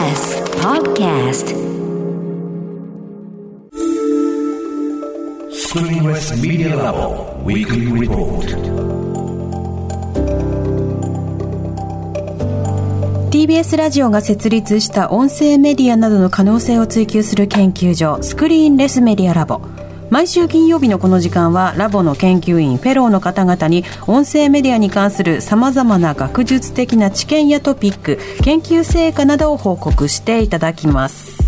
TBS Podcast Screen West Media Lab Weekly Report. TBS ラジオが設立した音声メディアなどの可能性を追求する研究所スクリーンレスメディアラボ毎週金曜日のこの時間はラボの研究員フェローの方々に音声メディアに関するさまざまな学術的な知見やトピック研究成果などを報告していただきます。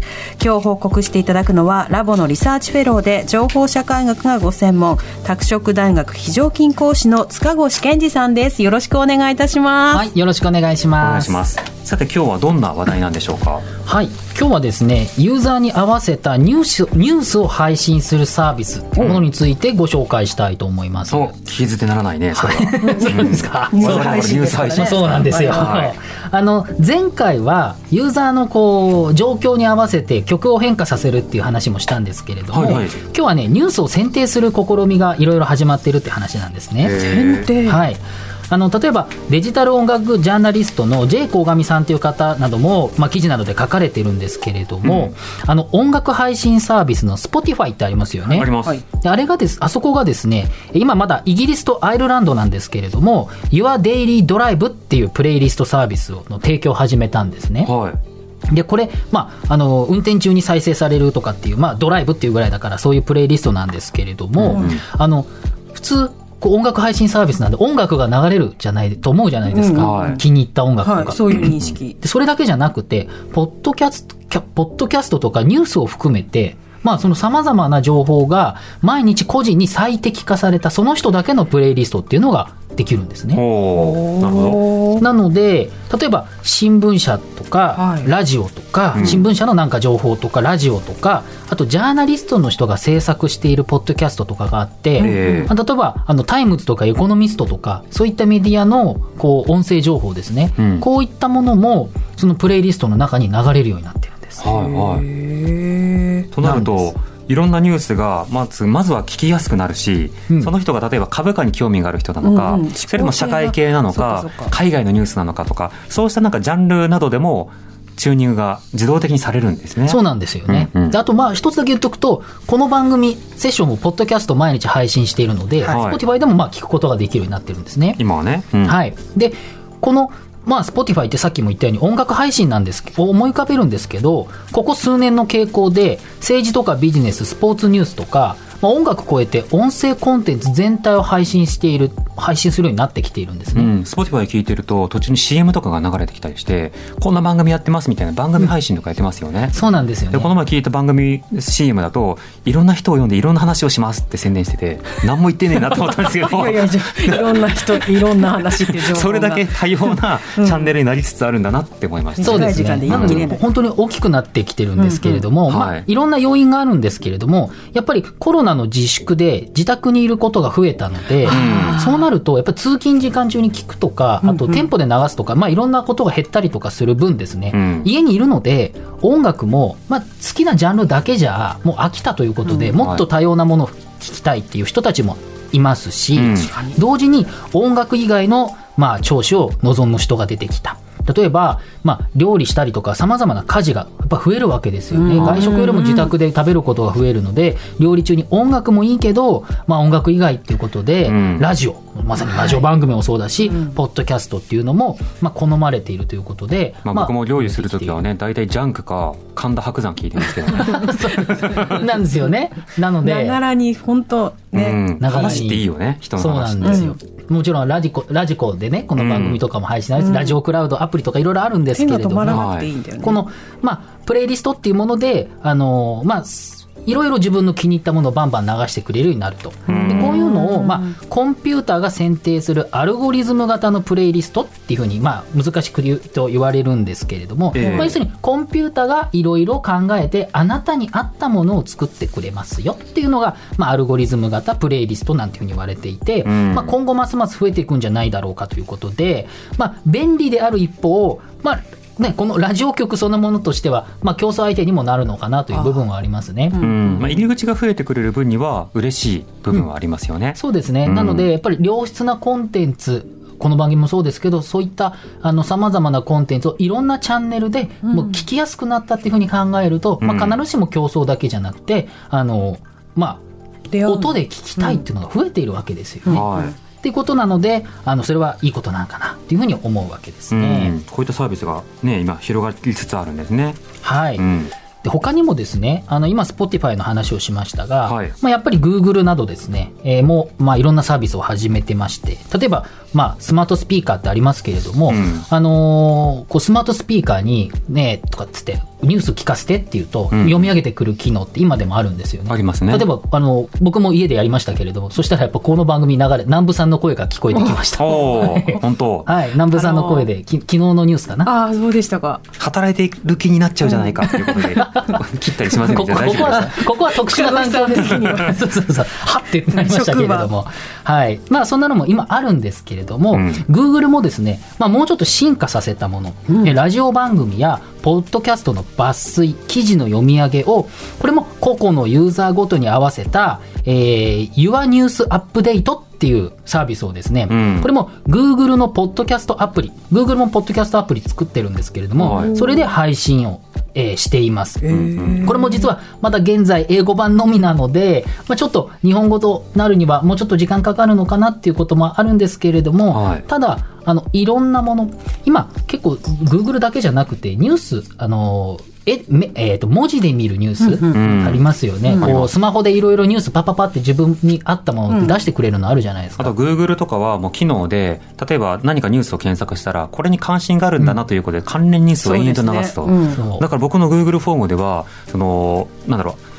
今日報告していただくのはラボのリサーチフェローで情報社会学がご専門拓殖大学非常勤講師の塚越健二さんです。よろしくお願いいたします、はい、よろしくお願いしおます。さて今日はどんな話題なんでしょうか？はい、今日はですね、ユーザーに合わせたニュースニュースを配信するサービスというものについてご紹介したいと思います。そう、聞き捨てならないね、それは。そうですか。うんそう我々ニュース配信そうなんですよ。はいあの前回はユーザーのこう状況に合わせて曲を変化させるっていう話もしたんですけれども、はいはい今日はねニュースを選定する試みがいろいろ始まっているって話なんですね。へーはいあの例えばデジタル音楽ジャーナリストの J 鴻上さんという方なども、まあ、記事などで書かれてるんですけれども、あの音楽配信サービスの Spotify ってありますよね。あります。であれがです、あそこがですね、今まだイギリスとアイルランドなんですけれども、Your Daily Drive っていうプレイリストサービスの提供を始めたんですね。はい。で、これ、まあ、あの、運転中に再生されるとかっていう、まあ、ドライブっていうぐらいだから、そういうプレイリストなんですけれども、あの、普通、音楽配信サービスなんで音楽が流れるじゃないと思うじゃないですか、うんはい。気に入った音楽とか、はい、そういう認識。でそれだけじゃなくて、ポッドキャスト、ポッドキャストとかニュースを含めて、まあその様々な情報が毎日個人に最適化されたその人だけのプレイリストっていうのができるんですね。なるほなので、例えば新聞社とか、はいラジオとか、うん新聞社のなんか情報とか、ラジオとか、あとジャーナリストの人が制作しているポッドキャストとかがあって、ええまあ例えばあのタイムズとかエコノミストとか、そういったメディアのこう音声情報ですね、うんこういったものも、そのプレイリストの中に流れるようになってるんです。ど。はいはい。へとなるといろんなニュースがまずまずは聞きやすくなるし、うんその人が例えば株価に興味がある人なのか、うんうんそれとも社会系なのか海外のニュースなのかとかそうしたなんかジャンルなどでもチューニングが自動的にされるんですね。そうなんですよね。うんうんであと、まあ、一つだけ言っとくと、この番組、セッションもポッドキャスト毎日配信しているので、はい Spotify でもまあ聞くことができるようになってるんですね。今はね。うんはい。で、この、まあ、Spotify ってさっきも言ったように音楽配信なんですけど、思い浮かべるんですけど、ここ数年の傾向で、政治とかビジネス、スポーツニュースとか、まあ、音楽超えて音声コンテンツ全体を配信している、配信するようになってきているんですね。うん、Spotify 聞いてると途中に CM とかが流れてきたりしてこんな番組やってますみたいな番組配信とかやってますよね、そうなんですよね。でこの前聞いた番組 CM だといろんな人を呼んでいろんな話をしますって宣伝してて何も言ってねえなと思ったんですけど。いやいやいろんな人いろんな話っていう情報が。それだけ多様なチャンネルになりつつあるんだなって思いました、そうですね。短い時間でなので本当に大きくなってきてるんですけれども、まあうんうん。はい。いろんな要因があるんですけれども、やっぱりコロナの自粛で自宅にいることが増えたので、そうなるとやっぱり通勤時間中に聞くとか、あと店舗で流すとか、まあいろんなことが減ったりとかする分ですね、うん。家にいるので音楽もまあ好きなジャンルだけじゃもう飽きたということで、もっと多様なものを聞きたいっていう人たちもいますし、うん。同時に音楽以外の、まあ、聴取を望む人が出てきた。例えば、まあ、料理したりとか様々な家事がやっぱ増えるわけですよね。外食よりも自宅で食べることが増えるので、料理中に音楽もいいけど、まあ音楽以外っていうことで、うん。ラジオ、まさにラジオ番組もそうだし、ポッドキャストっていうのも、まあ好まれているということで、まあ、僕も料理するときはね大体ジャンクか神田伯山聞いてるんですけど。ね、なんですよね。なので、ながらに本当ね、うん、話っていいよね人のそう話ってなんですよ。もちろんラジコ、ラジコでね、この番組とかも配信されて、ラジオクラウドアプリとかいろいろあるんですけれども、この、まあ、プレイリストっていうもので、あの、まあ、すいろいろ自分の気に入ったものをバンバン流してくれるようになると。でこういうのを、まあ、コンピューターが選定するアルゴリズム型のプレイリストっていうふうに、まあ、難しく言うと言われるんですけれども、ええ。まあ、要するにコンピューターがいろいろ考えて、あなたに合ったものを作ってくれますよっていうのが、まあ、アルゴリズム型プレイリストなんていうふうに言われていて、ん。まあ、今後ますます増えていくんじゃないだろうかということで、まあ、便利である一方、まあ、ね、このラジオ局そのものとしては、まあ、競争相手にもなるのかなという部分はありますね。うん。まあ、入り口が増えてくれる分には嬉しい部分はありますよね、そうですね、うん。なので、やっぱり良質なコンテンツ、この番組もそうですけど、そういった、あの、様々なコンテンツをいろんなチャンネルで、もう聞きやすくなったっていうふうに考えると、まあ、必ずしも競争だけじゃなくて、あの、まあ、音で聞きたいっていうのが増えているわけですよね。はい。っていうことなので、あの、それはいいことなんかなっていうふうに思うわけですうね。ん、こういったサービスがね今広がりつつあるんですね。はい。うん、で他にもですね、あの今、Spotify の話をしましたが、はいまあ、やっぱり Google などですね、えーもう、まあ、いろんなサービスを始めてまして、例えば、まあ、スマートスピーカーってありますけれども、うんあのーこうスマートスピーカーに、ね、とかっつって、ニュース聞かせてっていうと、うん読み上げてくる機能って今でもあるんですよね。ありますね例えば、あの、僕も家でやりましたけれども、そしたらやっぱこの番組流れ、南部さんの声が聞こえてきました。本当はい、南部さんの声で、き昨日のニュースかな？ああ、そうでしたか。働いている気になっちゃうじゃないかということで切ったりしませんここはす、ここは特殊な環境です。そうそうそう。はってなりましたけれども。はい。まあ、そんなのも今あるんですけれども、うん Google もですね、まあ、もうちょっと進化させたもの、えラジオ番組や、ポッドキャストの抜粋、記事の読み上げを、これも個々のユーザーごとに合わせた、えー、Your News Update っていうサービスをですね、うん。これも Google のポッドキャストアプリ、Google もポッドキャストアプリ作ってるんですけれども、はい。それで配信を、えーしています。えー。これも実はまだ現在英語版のみなので、まあ、ちょっと日本語となるにはもうちょっと時間かかるのかなっていうこともあるんですけれども、はい。ただ、あの、いろんなもの、今結構 Google だけじゃなくてニュース、あの、え、めえーと、文字で見るニュース、んありますよね。こう、スマホでいろいろニュースパパパって自分に合ったもの出してくれるのあるじゃないですか。あと Google とかはもう機能で例えば何かニュースを検索したらこれに関心があるんだなということで関連ニュースを延々と流すと。すね。だから僕の Google フォームではそのなんだろう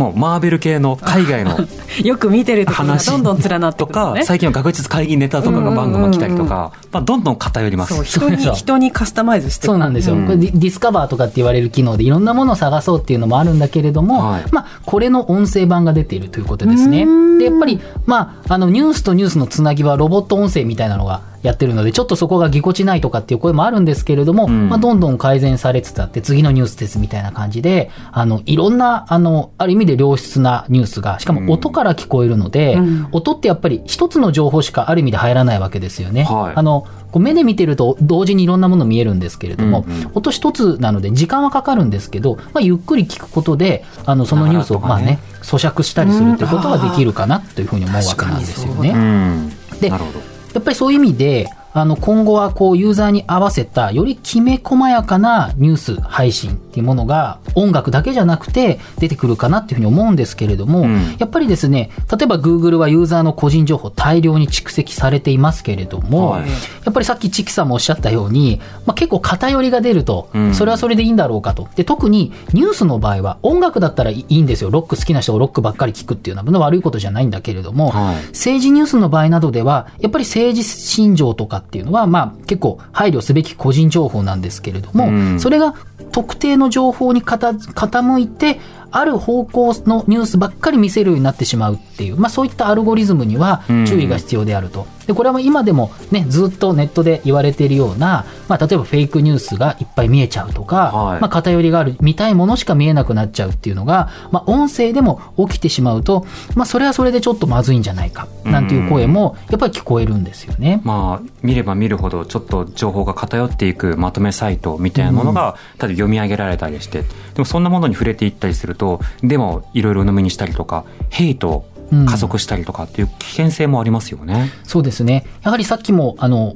もうマーベル系の海外の よく見てるところが話どんどん連なってね。か最近は学術会議ネタとかが番組来たりとかまあどんどん偏ります。そう、人に、人にカスタマイズしてそうなんですよ、うん。これディディスカバーとかって言われる機能でいろんなものを探そうっていうのもあるんだけれども、はい。まあ、これの音声版が出ているということですね。で、やっぱり、まあ、あの、ニュースとニュースのつなぎはロボット音声みたいなのがやってるので、ちょっとそこがぎこちないとかっていう声もあるんですけれども、ん。まあ、どんどん改善されつつあって、次のニュースですみたいな感じで、あの、いろんな、あの、ある意味で良質なニュースが、しかも音から聞こえるので、うん。音ってやっぱり一つの情報しかある意味で入らないわけですよね。はい。あの、こう目で見てると同時にいろんなもの見えるんですけれども、うんうん。音一つなので時間はかかるんですけど、まあ、ゆっくり聞くことで、あの、そのニュースを、まあね、咀嚼したりするってことができるかなというふうに思うわけなんですよね。うん。でなるほどやっぱりそういう意味で、あの、今後はこう、ユーザーに合わせた、よりきめ細やかなニュース配信っていうものが、音楽だけじゃなくて出てくるかなっていうふうに思うんですけれども、うんやっぱりですね、例えば Google はユーザーの個人情報大量に蓄積されていますけれども、はいやっぱりさっきチキさんもおっしゃったように、まあ、結構偏りが出るとう、んそれはそれでいいんだろうかと。で、特にニュースの場合は、音楽だったらいいんですよ。ロック好きな人がロックばっかり聞くっていうのは悪いことじゃないんだけれども、はい政治ニュースの場合などでは、やっぱり政治信条とかっていうのは、まあ結構配慮すべき個人情報なんですけれども、うん。それが特定の情報に傾傾いて、ある方向のニュースばっかり見せるようになってしまうっていう、まあそういったアルゴリズムには注意が必要であると。で、これは今でもね、ずっとネットで言われているような、まあ例えばフェイクニュースがいっぱい見えちゃうとか、はいまあ偏りがある、見たいものしか見えなくなっちゃうっていうのが、まあ音声でも起きてしまうと、まあそれはそれでちょっとまずいんじゃないか、なんていう声もやっぱり聞こえるんですよね。まあ、見れば見るほどちょっと情報が偏っていくまとめサイトみたいなものが、例えば読み上げられたりしてでもそんなものに触れていったりするとでもいろいろ鵜呑みにしたりとかヘイトを加速したりとかっていう危険性もありますよね。そうですね。やはりさっきも、あの、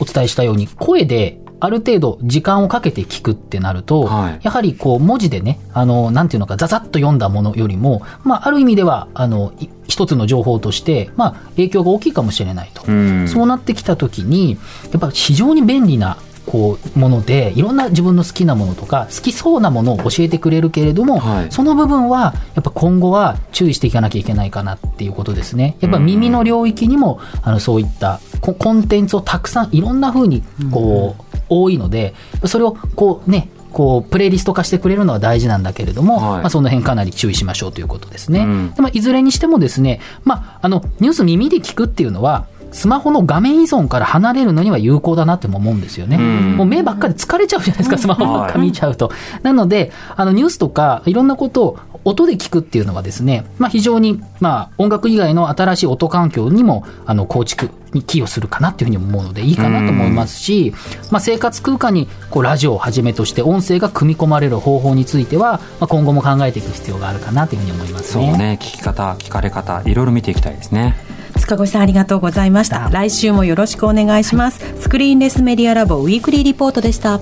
お伝えしたように、声で、ある程度時間をかけて聞くってなると、はいやはりこう文字でね、あの、なんていうのか、ざざっと読んだものよりも、まあ、ある意味では、あの、い一つの情報として、まあ、影響が大きいかもしれないと。うんそうなってきたときに、やっぱ非常に便利な、こう、もので、いろんな自分の好きなものとか、好きそうなものを教えてくれるけれども、はいその部分は、やっぱ今後は注意していかなきゃいけないかなっていうことですね。やっぱ耳の領域にも、あの、そういったココンテンツをたくさん、いろんな風に、こう、多いので、それを、こうね、こう、プレイリスト化してくれるのは大事なんだけれども、はいまあ、その辺かなり注意しましょうということですね。うんでまあ、いずれにしてもですね、まあ、あの、ニュース耳で聞くっていうのは、スマホの画面依存から離れるのには有効だなっても思うんですよね。んもう目ばっかり疲れちゃうじゃないですか、スマホばっか見ちゃうと。なので、あの、ニュースとか、いろんなことを音で聞くっていうのはですね、まあ、非常に、まあ、音楽以外の新しい音環境にも、あの、構築に寄与するかなっていうふうに思うのでいいかなと思いますし、まあ、生活空間にこうラジオをはじめとして音声が組み込まれる方法については、まあ、今後も考えていく必要があるかなというふうに思いますね。そうね聞き方聞かれ方いろいろ見ていきたいですね塚越さんありがとうございました。来週もよろしくお願いします、スクリーンレスメディアラボウィークリーリポートでした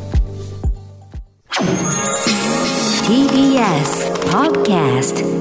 TBS Podcast